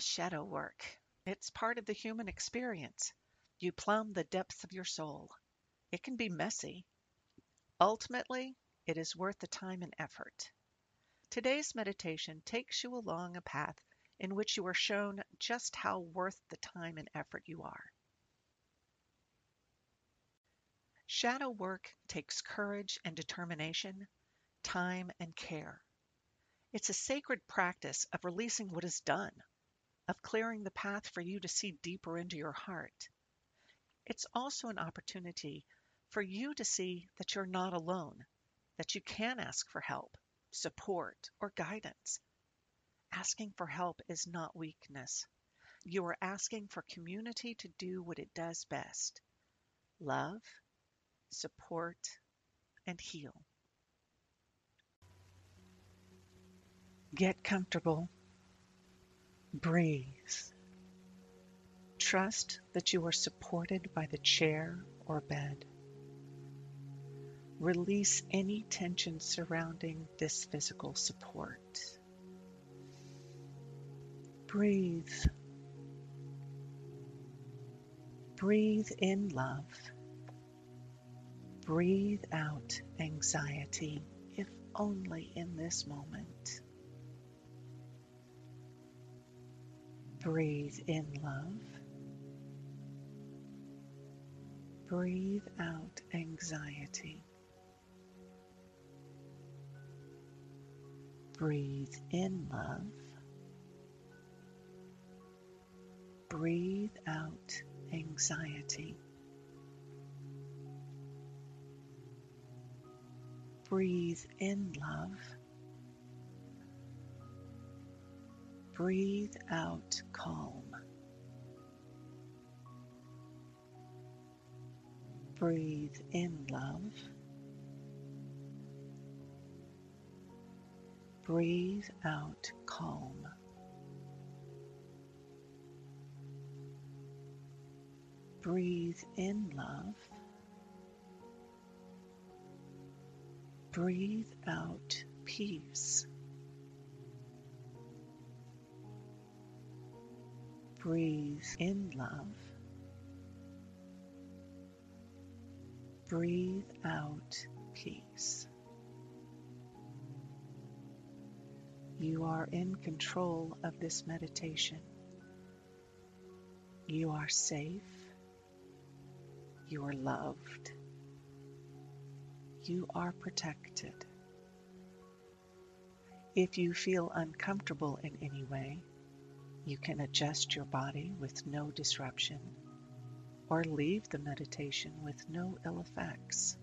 Shadow work. It's part of the human experience. You plumb the depths of your soul. It can be messy. Ultimately, it is worth the time and effort. Today's meditation takes you along a path in which you are shown just how worth the time and effort you are. Shadow work takes courage and determination, time and care. It's a sacred practice of releasing what is done, of clearing the path for you to see deeper into your heart. It's also an opportunity for you to see that you're not alone, that you can ask for help, support, or guidance. Asking for help is not weakness. You are asking for community to do what it does best love, support, and heal. Get comfortable. Breathe. Trust that you are supported by the chair or bed. Release any tension surrounding this physical support. Breathe. Breathe in love. Breathe out anxiety, if only in this moment. Breathe in love. Breathe out anxiety. Breathe in love. Breathe out anxiety. Breathe in love. Breathe out calm. Breathe in love. Breathe out calm. Breathe in love. Breathe out peace. Breathe in love. Breathe out peace. You are in control of this meditation. You are safe. You are loved. You are protected. If you feel uncomfortable in any way, you can adjust your body with no disruption or leave the meditation with no ill effects.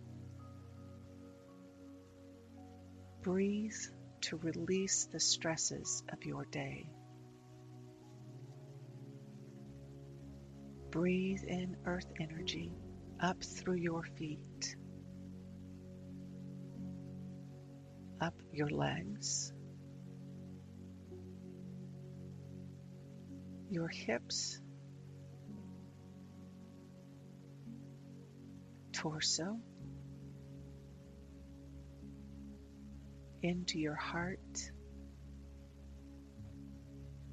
Breathe to release the stresses of your day. Breathe in earth energy up through your feet, up your legs, your hips, torso, into your heart,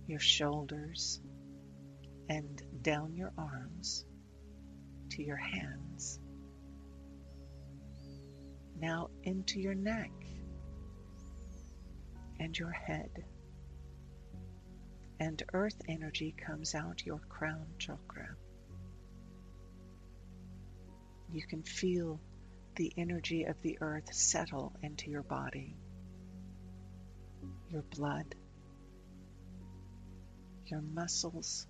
your shoulders, and down your arms to your hands. Now into your neck and your head. And earth energy comes out your crown chakra. You can feel the energy of the earth settle into your body, your blood, your muscles,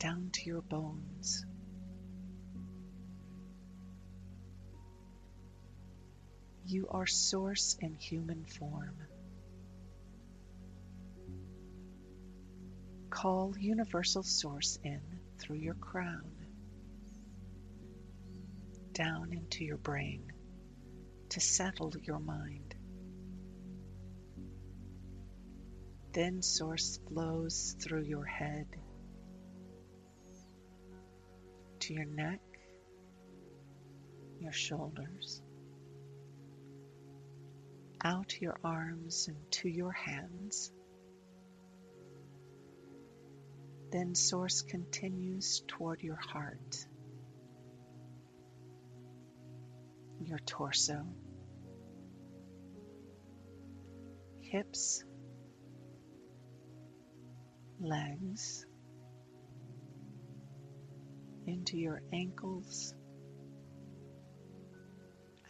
down to your bones. You are source in human form. Call universal source in through your crown, down into your brain to settle your mind. Then source flows through your head to your neck, your shoulders, out your arms and to your hands, Then Source continues toward your heart, your torso, hips, legs, into your ankles,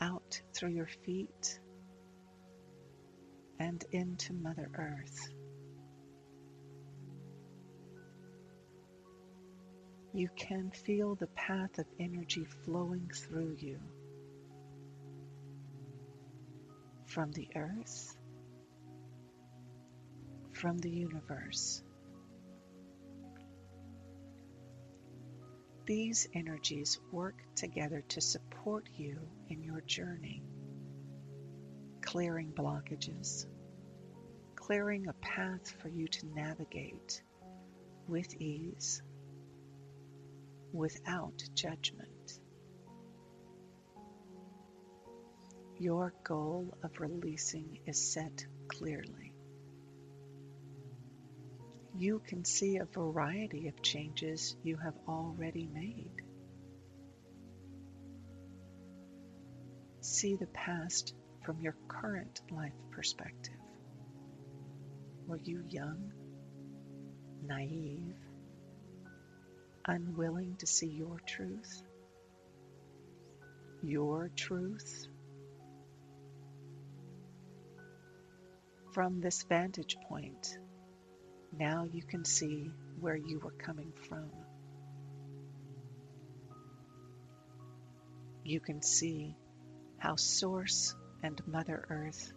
out through your feet, and into Mother Earth. You can feel the path of energy flowing through you from the earth, from the universe. These energies work together to support you in your journey, clearing blockages, clearing a path for you to navigate with ease, without judgment. Your goal of releasing is set clearly you can see a variety of changes you have already made. See the past from your current life perspective. Were you young, naive, unwilling to see your truth? Your truth? From this vantage point, now you can see where you were coming from. You can see how Source and Mother Earth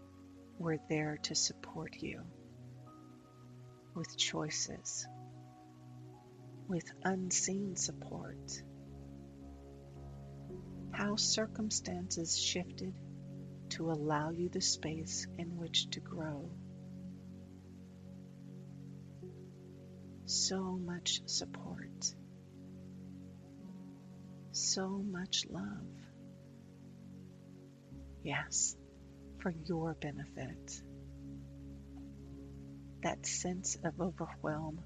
were there to support you with choices, with unseen support. How circumstances shifted to allow you the space in which to grow. so much support, so much love. Yes, for your benefit. That sense of overwhelm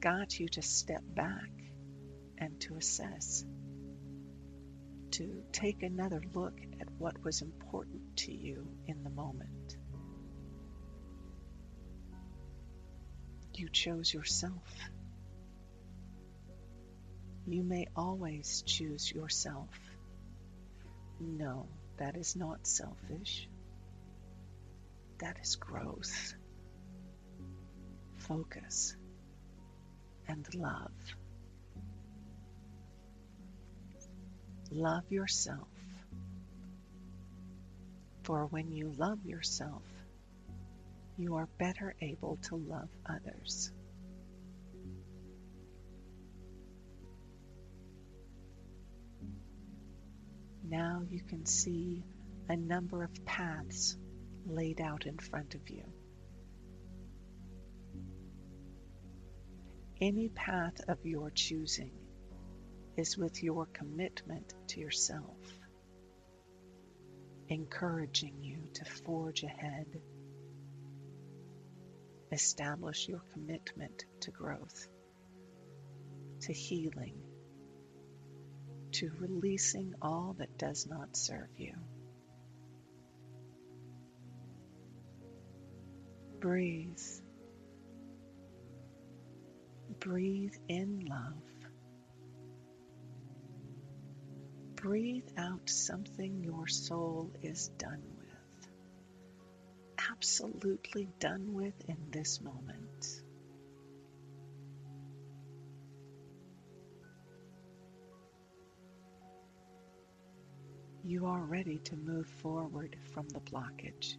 got you to step back and to assess, to take another look at what was important to you in the moment. You chose yourself. You may always choose yourself. No, that is not selfish. That is growth, focus, and love. Love yourself. For when you love yourself, you are better able to love others. Now you can see a number of paths laid out in front of you. Any path of your choosing is with your commitment to yourself, encouraging you to forge ahead Establish your commitment to growth, to healing, to releasing all that does not serve you. Breathe. Breathe in love. Breathe out something your soul is done with absolutely done with in this moment. You are ready to move forward from the blockage.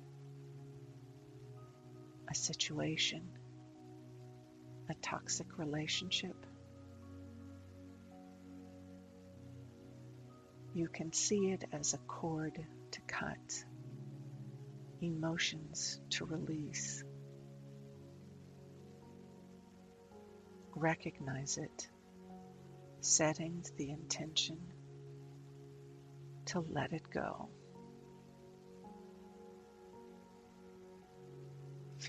A situation, a toxic relationship. You can see it as a cord to cut emotions to release. Recognize it, setting the intention to let it go.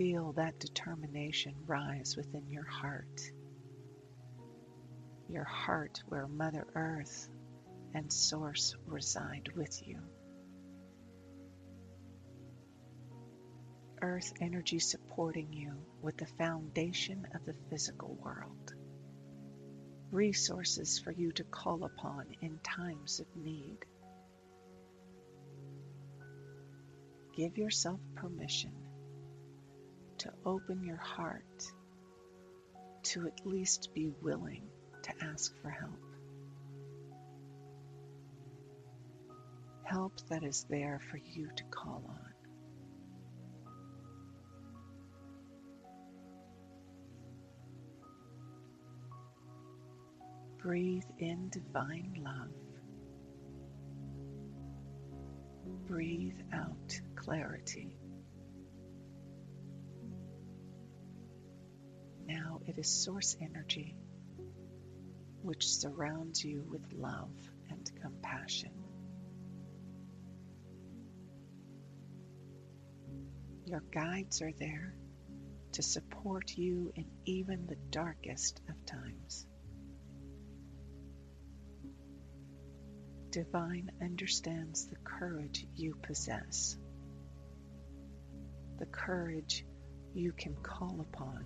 Feel that determination rise within your heart your heart where Mother Earth and Source reside with you. Earth energy supporting you with the foundation of the physical world. Resources for you to call upon in times of need. Give yourself permission to open your heart to at least be willing to ask for help. Help that is there for you to call on. Breathe in divine love. Breathe out clarity. It is source energy which surrounds you with love and compassion. Your guides are there to support you in even the darkest of times. Divine understands the courage you possess, the courage you can call upon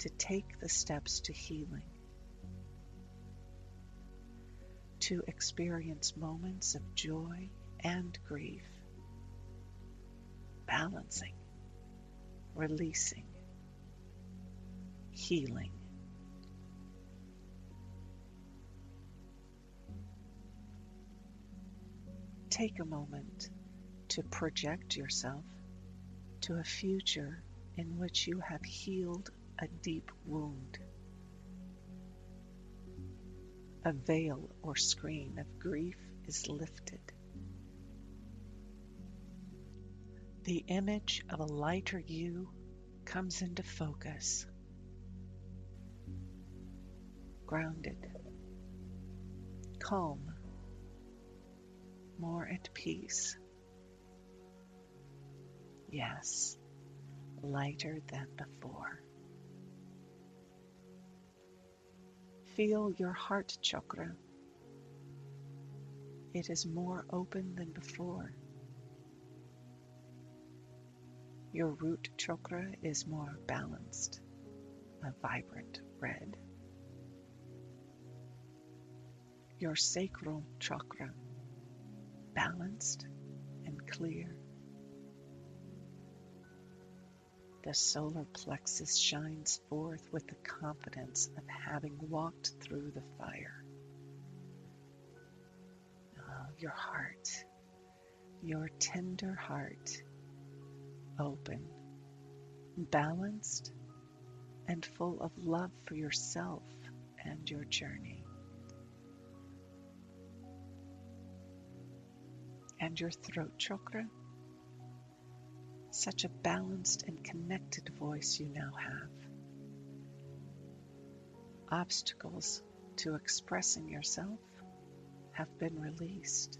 to take the steps to healing, to experience moments of joy and grief, balancing, releasing, healing. Take a moment to project yourself to a future in which you have healed a deep wound. A veil or screen of grief is lifted. The image of a lighter you comes into focus. Grounded, calm, more at peace. Yes, lighter than before. Feel your heart chakra. It is more open than before. Your root chakra is more balanced, a vibrant red. Your sacral chakra, balanced and clear. The solar plexus shines forth with the confidence of having walked through the fire. Oh, your heart, your tender heart, open, balanced, and full of love for yourself and your journey. And your throat chakra such a balanced and connected voice you now have. Obstacles to expressing yourself have been released.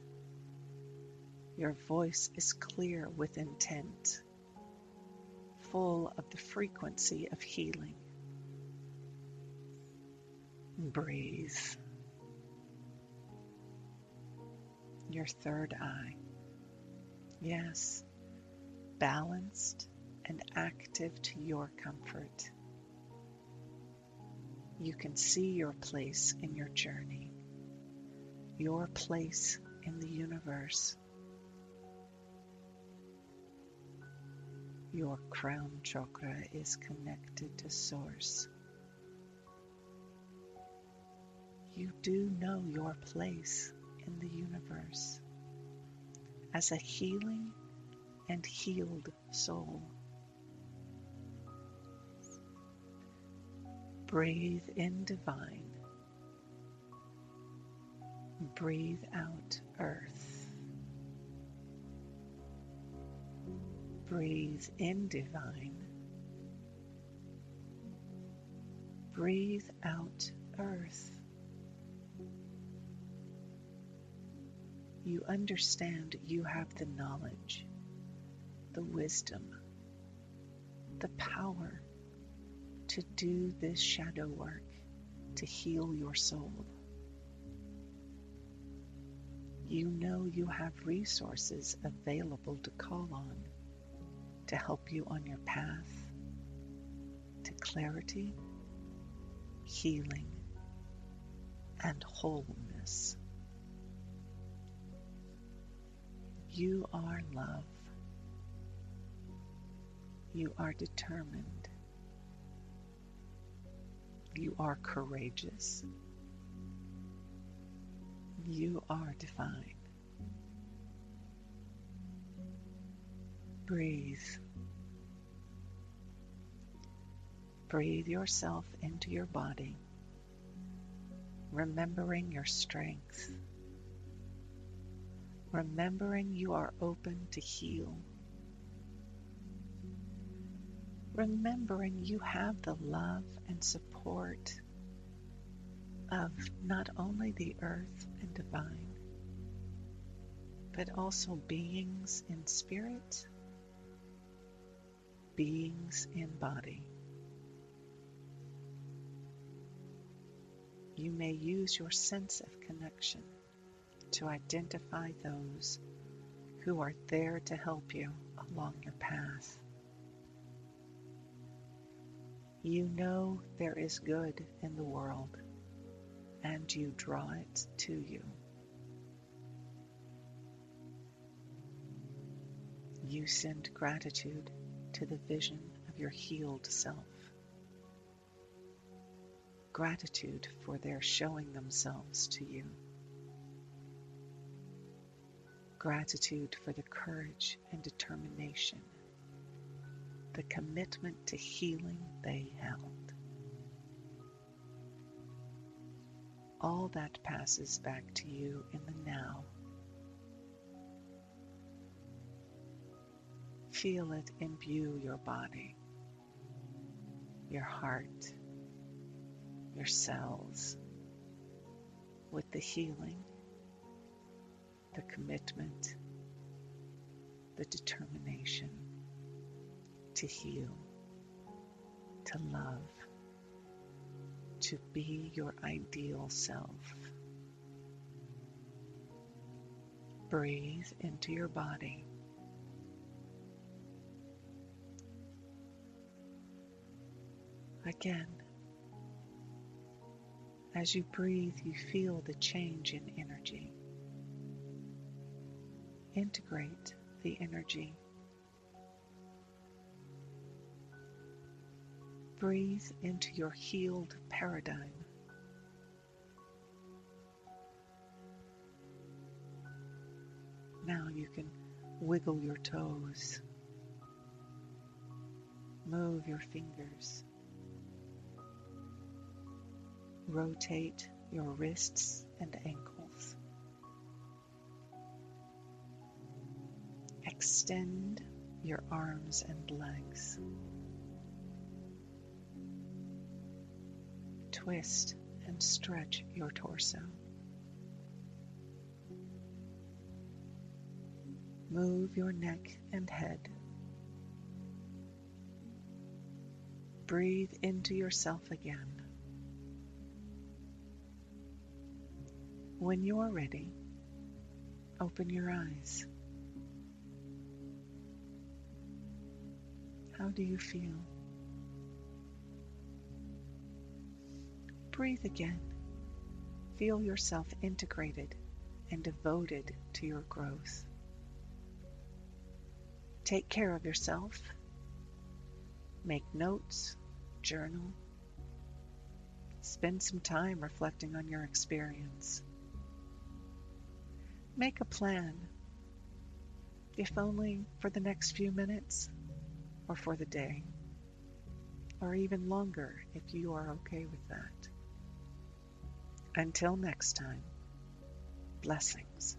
Your voice is clear with intent, full of the frequency of healing. Breathe. Your third eye. Yes, balanced and active to your comfort. You can see your place in your journey, your place in the universe. Your crown chakra is connected to Source. You do know your place in the universe as a healing and healed soul. Breathe in divine. Breathe out earth. Breathe in divine. Breathe out earth. You understand you have the knowledge the wisdom, the power to do this shadow work to heal your soul. You know you have resources available to call on to help you on your path to clarity, healing, and wholeness. You are love. You are determined. You are courageous. You are divine. Breathe. Breathe yourself into your body, remembering your strength, remembering you are open to heal, remembering you have the love and support of not only the earth and divine, but also beings in spirit, beings in body. You may use your sense of connection to identify those who are there to help you along your path. You know there is good in the world and you draw it to you. You send gratitude to the vision of your healed self. Gratitude for their showing themselves to you. Gratitude for the courage and determination, the commitment to healing they held. all that passes back to you in the now. Feel it imbue your body, your heart, your cells with the healing, the commitment, the determination to heal, to love to be your ideal self. Breathe into your body. Again, as you breathe, you feel the change in energy. Integrate the energy breathe into your healed paradigm. Now you can wiggle your toes, move your fingers, rotate your wrists and ankles. Extend your arms and legs. Twist and stretch your torso. Move your neck and head. Breathe into yourself again. When you are ready, open your eyes. How do you feel? Breathe again. Feel yourself integrated and devoted to your growth. Take care of yourself. Make notes, journal. Spend some time reflecting on your experience. Make a plan, if only for the next few minutes or for the day, or even longer if you are okay with that. Until next time, blessings.